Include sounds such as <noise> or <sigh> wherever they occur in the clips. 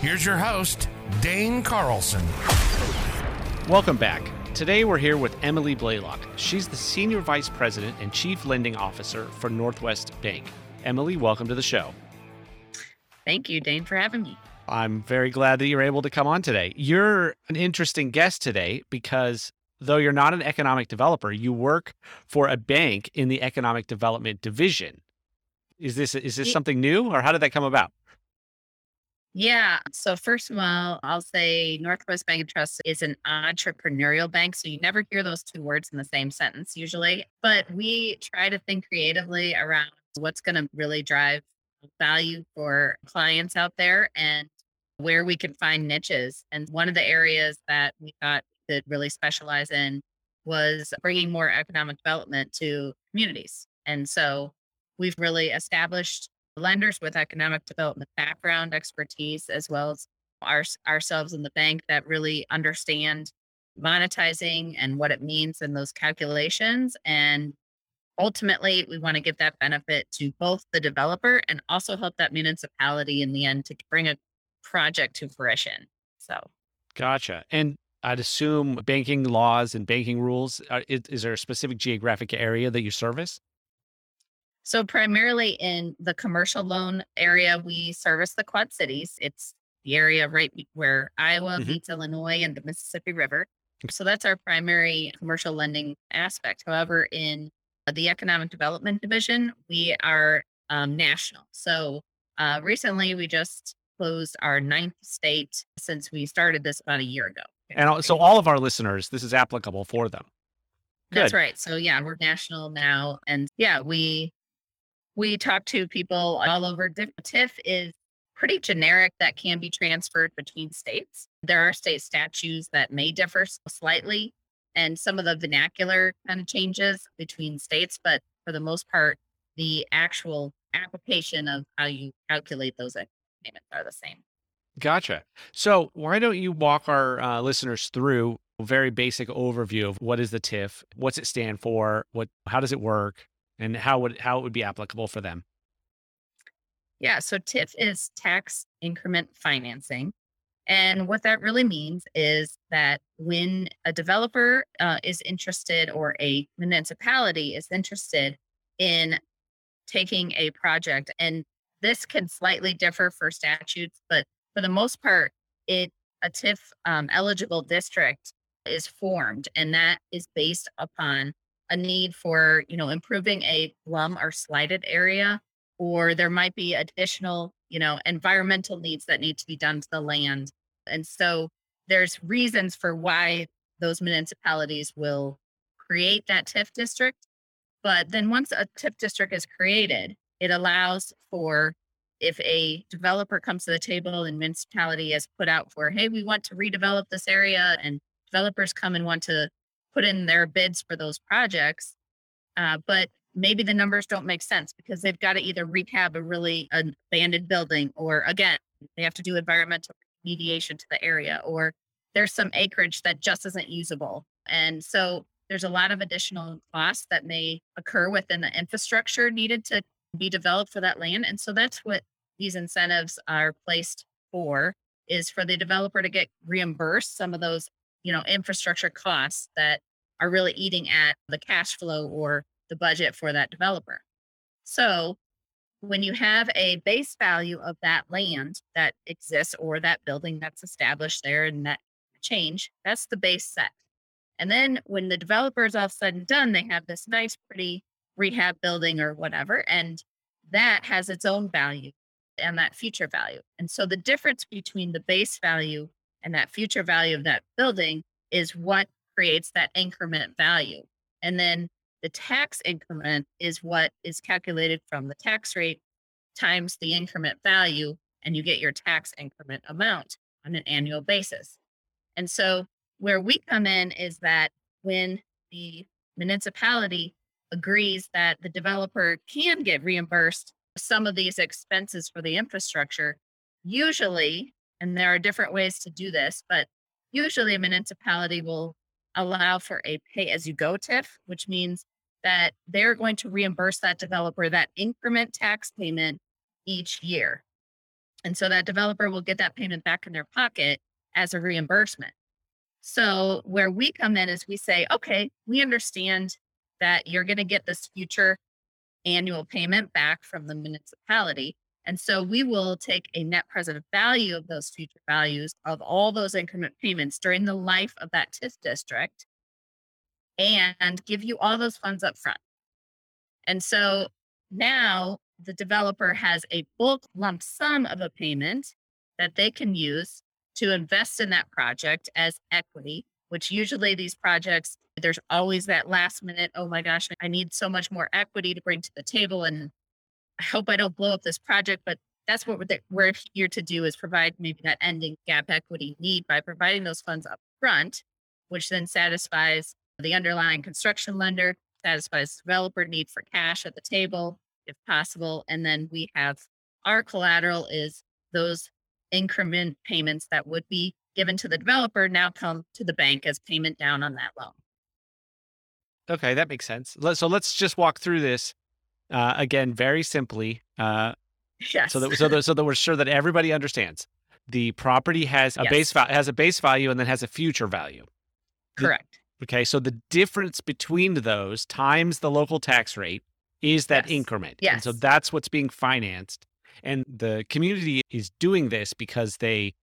Here's your host, Dane Carlson. Welcome back. Today we're here with Emily Blaylock. She's the Senior Vice President and Chief Lending Officer for Northwest Bank. Emily, welcome to the show. Thank you, Dane, for having me. I'm very glad that you're able to come on today. You're an interesting guest today because though you're not an economic developer, you work for a bank in the economic development division. Is this is this something new or how did that come about? Yeah. So first of all, I'll say Northwest Bank and Trust is an entrepreneurial bank. So you never hear those two words in the same sentence usually. But we try to think creatively around what's going to really drive value for clients out there and where we can find niches. And one of the areas that we thought could really specialize in was bringing more economic development to communities. And so we've really established lenders with economic development background expertise, as well as our, ourselves in the bank that really understand monetizing and what it means in those calculations. And ultimately, we want to give that benefit to both the developer and also help that municipality in the end to bring a project to fruition. So, gotcha. And I'd assume banking laws and banking rules. Are, is, is there a specific geographic area that you service? So primarily in the commercial loan area, we service the Quad Cities. It's the area right where Iowa mm-hmm. meets Illinois and the Mississippi River. So that's our primary commercial lending aspect. However, in the economic development division, we are um, national. So uh, recently, we just closed our ninth state since we started this about a year ago. And so, all of our listeners, this is applicable for them. Good. That's right. So, yeah, we're national now. And yeah, we we talk to people all over. TIF is pretty generic that can be transferred between states. There are state statutes that may differ slightly and some of the vernacular kind of changes between states, but for the most part, the actual application of how you calculate those payments are the same. Gotcha. So, why don't you walk our uh, listeners through a very basic overview of what is the TIF, what's it stand for, what, how does it work, and how would how it would be applicable for them? Yeah, so TIF is tax increment financing. And what that really means is that when a developer uh, is interested or a municipality is interested in taking a project, and this can slightly differ for statutes, but for the most part, it a TIF um, eligible district is formed, and that is based upon a need for, you know, improving a slum or blighted area, or there might be additional, you know, environmental needs that need to be done to the land. And so there's reasons for why those municipalities will create that TIF district. But then once a TIF district is created, it allows for if a developer comes to the table and municipality has put out for, hey, we want to redevelop this area and developers come and want to put in their bids for those projects. Uh, but maybe the numbers don't make sense because they've got to either rehab a really abandoned building or again, they have to do environmental remediation to the area or there's some acreage that just isn't usable. And so there's a lot of additional costs that may occur within the infrastructure needed to be developed for that land. And so that's what these incentives are placed for is for the developer to get reimbursed some of those you know, infrastructure costs that are really eating at the cash flow or the budget for that developer. So when you have a base value of that land that exists or that building that's established there and that change, that's the base set. And then when the developer is all said and done, they have this nice, pretty rehab building or whatever, and that has its own value and that future value. And so the difference between the base value and that future value of that building is what creates that increment value. And then the tax increment is what is calculated from the tax rate times the increment value. and you get your tax increment amount on an annual basis. And so where we come in is that when the municipality agrees that the developer can get reimbursed some of these expenses for the infrastructure, usually, and there are different ways to do this, but usually a municipality will allow for a pay as you go TIF, which means that they're going to reimburse that developer that increment tax payment each year. And so that developer will get that payment back in their pocket as a reimbursement. So where we come in is we say, okay, we understand that you're going to get this future annual payment back from the municipality. And so we will take a net present value of those future values of all those increment payments during the life of that TIF district and give you all those funds up front. And so now the developer has a bulk lump sum of a payment that they can use to invest in that project as equity, which usually these projects, there's always that last minute, oh my gosh, I need so much more equity to bring to the table. And I hope I don't blow up this project, but that's what we're, we're here to do is provide maybe that ending gap equity need by providing those funds up front, which then satisfies the underlying construction lender, satisfies developer need for cash at the table, if possible. And then we have our collateral is those increment payments that would be given to the developer now come to the bank as payment down on that loan. Okay, that makes sense. So let's just walk through this uh, again, very simply. Uh, yes. So that so <laughs> that, so that we're sure that everybody understands. The property has a yes. base value has a base value and then has a future value. Correct. The, okay, so the difference between those times the local tax rate is that yes. increment. Yes. And so that's what's being financed. And the community is doing this because they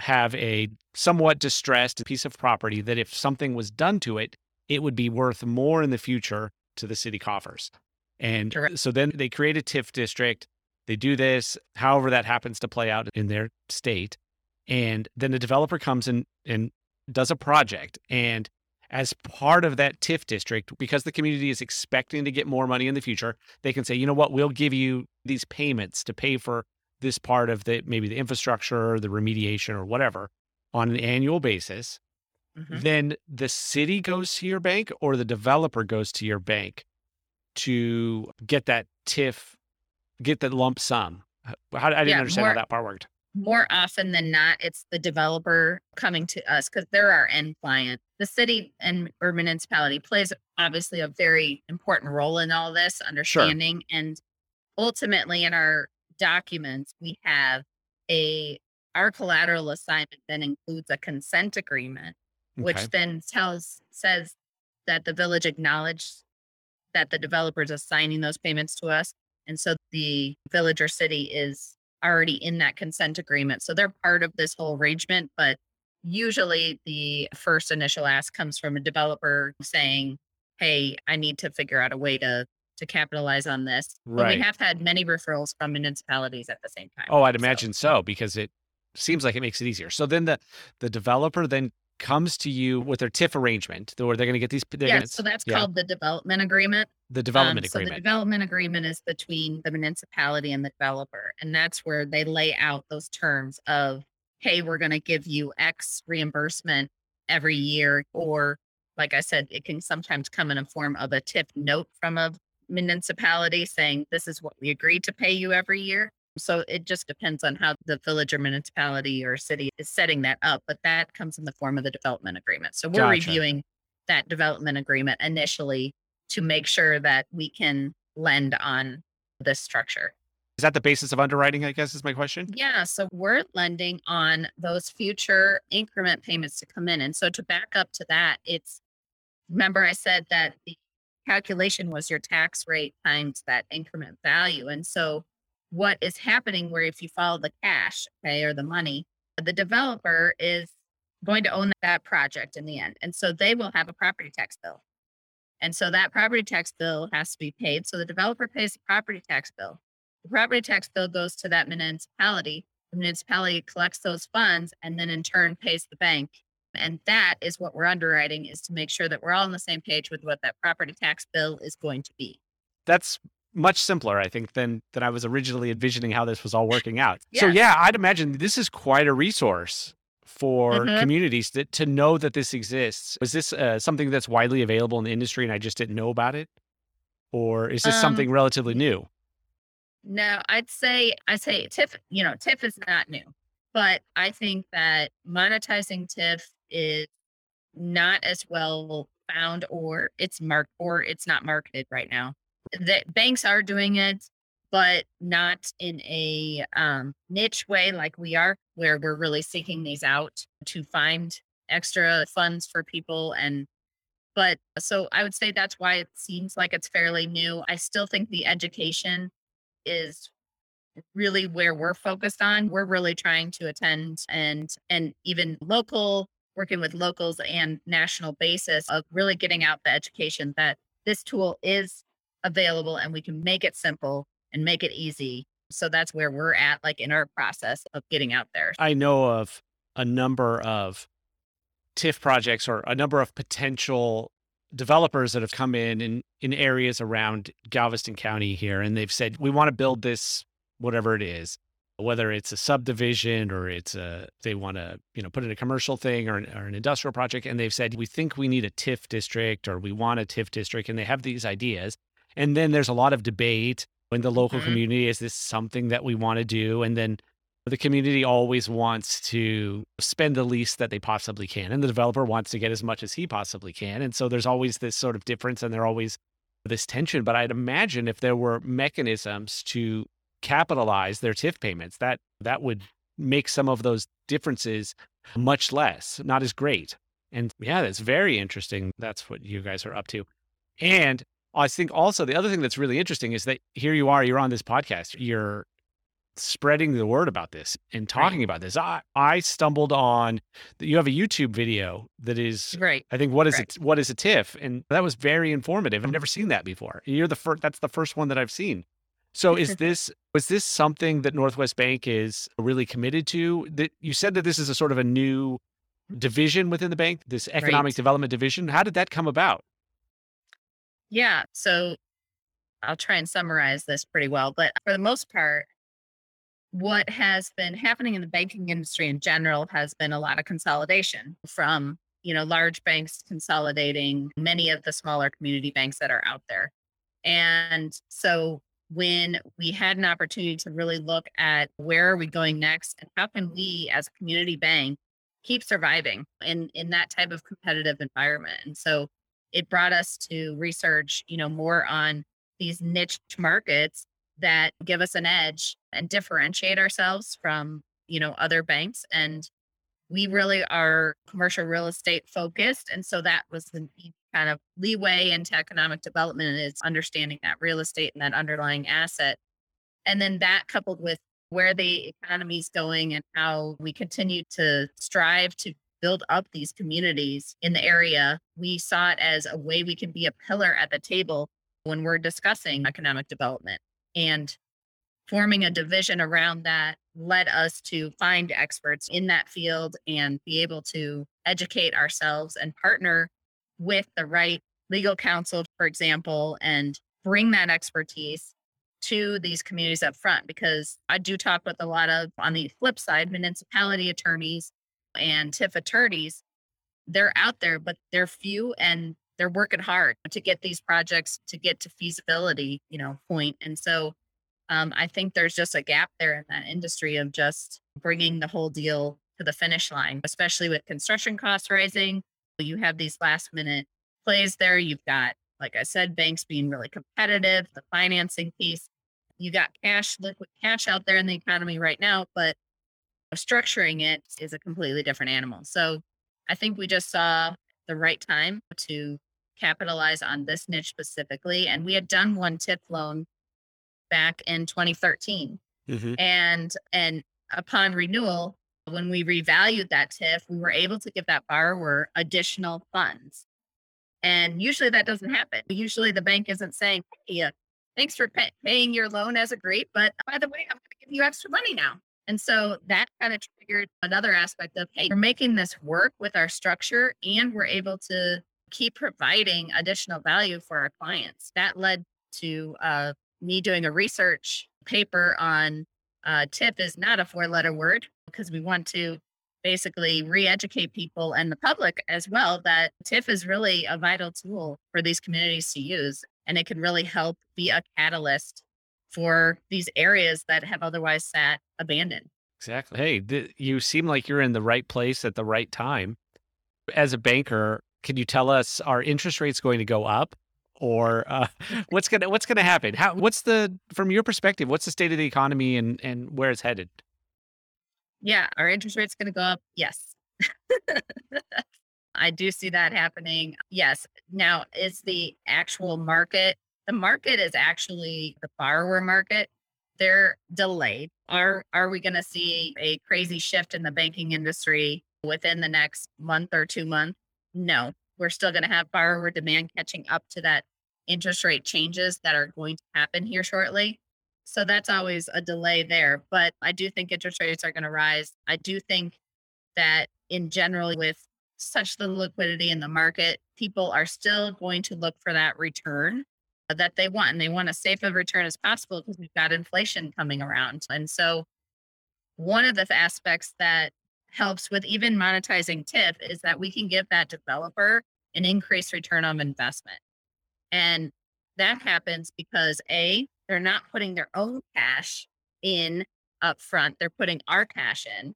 have a somewhat distressed piece of property that if something was done to it, it would be worth more in the future to the city coffers. And Correct. so then they create a TIF district. They do this, however that happens to play out in their state. And then the developer comes in and does a project. And as part of that TIF district, because the community is expecting to get more money in the future, they can say, you know what, we'll give you these payments to pay for this part of the maybe the infrastructure or the remediation or whatever on an annual basis. Mm-hmm. Then the city goes to your bank or the developer goes to your bank to get that TIF, get that lump sum. How, I didn't yeah, understand more, how that part worked more often than not, it's the developer coming to us because they're our end client. The city and or municipality plays obviously a very important role in all this understanding. Sure. And ultimately, in our documents, we have a our collateral assignment then includes a consent agreement, okay. which then tells says that the village acknowledged that the developer is assigning those payments to us. And so the village or city is already in that consent agreement. So they're part of this whole arrangement, but usually the first initial ask comes from a developer saying, Hey, I need to figure out a way to to capitalize on this. Right. But we have had many referrals from municipalities at the same time. Oh, I'd imagine so, so because it seems like it makes it easier. So then the the developer then comes to you with their TIF arrangement, where they're going to get these. Yeah, gonna, so that's yeah. called the development agreement. The development um, agreement. So the development agreement is between the municipality and the developer, and that's where they lay out those terms of, hey, we're going to give you X reimbursement every year, or like I said, it can sometimes come in a form of a TIF note from a municipality saying this is what we agreed to pay you every year. So it just depends on how the village or municipality or city is setting that up, but that comes in the form of the development agreement. So we're gotcha. reviewing that development agreement initially to make sure that we can lend on this structure. Is that the basis of underwriting? I guess is my question. Yeah. So we're lending on those future increment payments to come in. And so to back up to that, it's remember I said that the calculation was your tax rate times that increment value. And so what is happening where if you follow the cash, okay, or the money, the developer is going to own that project in the end. And so they will have a property tax bill. And so that property tax bill has to be paid. So the developer pays the property tax bill. The property tax bill goes to that municipality. The municipality collects those funds and then in turn pays the bank. And that is what we're underwriting is to make sure that we're all on the same page with what that property tax bill is going to be. That's much simpler, I think, than than I was originally envisioning how this was all working out. So yeah, I'd imagine this is quite a resource for Mhm. communities that, to know that this exists. Is this uh, something that's widely available in the industry and I just didn't know about it, or is this Um, something relatively new? No, I'd say I say TIF, you know, TIF is not new, but I think that monetizing TIF is not as well found or it's marked or it's not marketed right now. That banks are doing it, but not in a um, niche way like we are, where we're really seeking these out to find extra funds for people and but so I would say that's why it seems like it's fairly new. I still think the education is really where we're focused on. We're really trying to attend and and even local working with locals and national basis of really getting out the education that this tool is available and we can make it simple and make it easy. So that's where we're at like in our process of getting out there. I know of a number of TIF projects or a number of potential developers that have come in in, in areas around Galveston County here, and they've said, we want to build this, whatever it is, whether it's a subdivision or it's a, they want to, you know, put in a commercial thing or an, or an industrial project. And they've said, we think we need a TIF district or we want a TIF district. And they have these ideas. And then there's a lot of debate in the local Mhm. community. Is this something that we want to do? And then the community always wants to spend the least that they possibly can and the developer wants to get as much as he possibly can and so there's always this sort of difference and there's always this tension but i'd imagine if there were mechanisms to capitalize their TIF payments that that would make some of those differences much less not as great and yeah that's very interesting that's what you guys are up to and i think also the other thing that's really interesting is that here you are you're on this podcast you're spreading the word about this and talking about this. I, I stumbled on that you have a YouTube video that is Right. I think what is Correct. it what is a TIF and that was very informative. I've never seen that before. You're the first that's the first one that I've seen. So is <laughs> this was this something that Northwest Bank is really committed to? That you said that this is a sort of a new division within the bank, this economic Right. development division. How did that come about? Yeah. So I'll try and summarize this pretty well. But for the most part, what has been happening in the banking industry in general has been a lot of consolidation from you know large banks consolidating many of the smaller community banks that are out there and so when we had an opportunity to really look at where are we going next and how can we as a community bank keep surviving in in that type of competitive environment and so it brought us to research you know more on these niche markets that give us an edge and differentiate ourselves from you know other banks and we really are commercial real estate focused and so that was the kind of leeway into economic development is understanding that real estate and that underlying asset. And then that coupled with where the economy is going and how we continue to strive to build up these communities in the area we saw it as a way we can be a pillar at the table when we're discussing economic development and forming a division around that led us to find experts in that field and be able to educate ourselves and partner with the right legal counsel, for example, and bring that expertise to these communities up front. Because I do talk with a lot of, on the flip side, municipality attorneys and TIF attorneys. They're out there, but they're few and they're working hard to get these projects to get to feasibility, you know, point. And so um, I think there's just a gap there in that industry of just bringing the whole deal to the finish line, especially with construction costs rising. You have these last minute plays there. You've got, like I said, banks being really competitive, the financing piece. You got cash, liquid cash out there in the economy right now, but structuring it is a completely different animal. So I think we just saw the right time to capitalize on this niche specifically. And we had done one TIF loan back in 2013 Mhm. and and upon renewal when we revalued that TIF, we were able to give that borrower additional funds. And usually that doesn't happen. Usually the bank isn't saying, hey, uh, thanks for pay- paying your loan as agreed, but by the way, I'm going to give you extra money now. And so that kind of triggered another aspect of, hey, we're making this work with our structure and we're able to keep providing additional value for our clients. That led to uh, me doing a research paper on uh, TIF is not a four letter word because we want to basically re-educate people and the public as well that TIF is really a vital tool for these communities to use and it can really help be a catalyst for these areas that have otherwise sat abandoned. Exactly. Hey, th- you seem like you're in the right place at the right time. As a banker, can you tell us are interest rates going to go up or uh, <laughs> what's going to what's going to happen? How what's the from your perspective, what's the state of the economy and and where it's headed? Yeah, our interest rate's going to go up. Yes. <laughs> I do see that happening. Yes. Now, is the actual market, the market is actually the borrower market. They're delayed. Are are we going to see a crazy shift in the banking industry within the next month or 2 months? No. We're still going to have borrower demand catching up to that interest rate changes that are going to happen here shortly. So that's always a delay there. But I do think interest rates are going to rise. I do think that in general, with such the liquidity in the market, people are still going to look for that return that they want. And they want as safe a return as possible because we've got inflation coming around. And so one of the aspects that helps with even monetizing TIF is that we can give that developer an increased return on investment. And that happens because A, they're not putting their own cash in upfront. They're putting our cash in.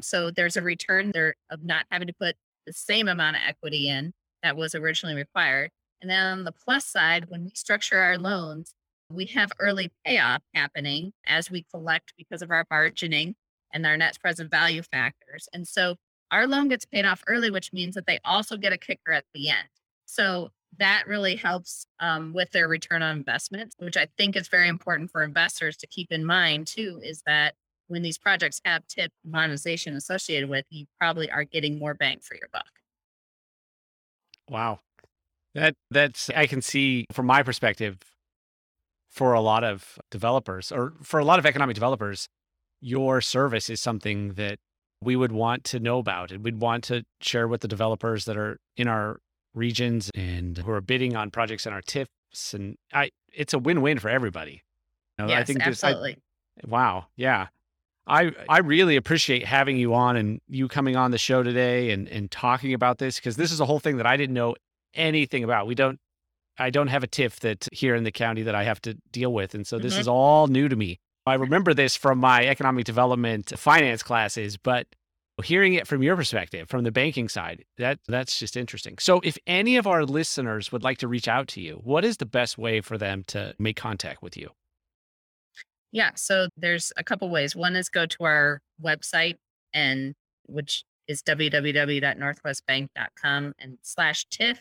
So there's a return there of not having to put the same amount of equity in that was originally required. And then on the plus side, when we structure our loans, we have early payoff happening as we collect because of our margining and our net present value factors. And so our loan gets paid off early, which means that they also get a kicker at the end. So that really helps um, with their return on investment, which I think is very important for investors to keep in mind too, is that when these projects have TIF monetization associated with, you probably are getting more bang for your buck. Wow. That that's I can see from my perspective for a lot of developers or for a lot of economic developers, your service is something that we would want to know about and we'd want to share with the developers that are in our regions and who are bidding on projects in our TIFs. And I, it's a win-win for everybody. You know, yes, I think absolutely. This, I, wow. Yeah. I, I really appreciate having you on and you coming on the show today and, and talking about this because this is a whole thing that I didn't know anything about. We don't, I don't have a TIF that here in the county that I have to deal with. And so this mm-hmm. is all new to me. I remember this from my economic development finance classes, but hearing it from your perspective from the banking side that that's just interesting so if any of our listeners would like to reach out to you what is the best way for them to make contact with you yeah so there's a couple ways one is go to our website and which is www.northwestbank.com and slash tif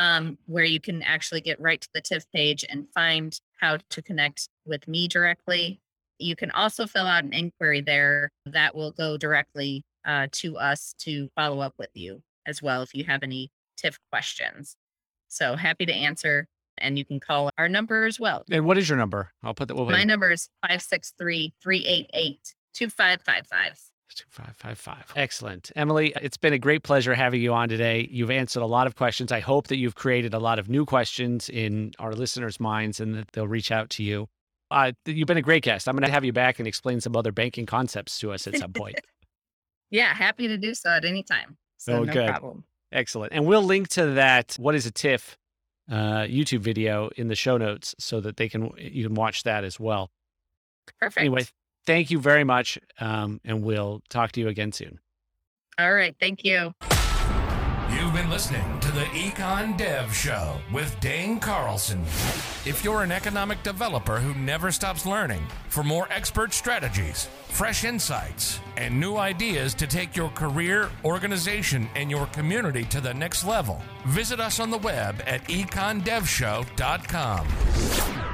um, where you can actually get right to the TIF page and find how to connect with me directly. You can also fill out an inquiry there that will go directly uh, to us to follow up with you as well if you have any TIF questions. So happy to answer. And you can call our number as well. And what is your number? I'll put that. We'll My number is 563 388 2555. 2555. Excellent. Emily, it's been a great pleasure having you on today. You've answered a lot of questions. I hope that you've created a lot of new questions in our listeners' minds and that they'll reach out to you. Uh, you've been a great guest. I'm going to have you back and explain some other banking concepts to us at some point. <laughs> Yeah, happy to do so at any time. So oh, no good. problem. Excellent. And we'll link to that what is a TIF uh, YouTube video in the show notes so that they can you can watch that as well. Perfect. Anyway, thank you very much. Um, and we'll talk to you again soon. All right. Thank you. You've been listening to the Econ Dev Show with Dane Carlson. If you're an economic developer who never stops learning, for more expert strategies, fresh insights, and new ideas to take your career, organization, and your community to the next level, visit us on the web at econdevshow.com.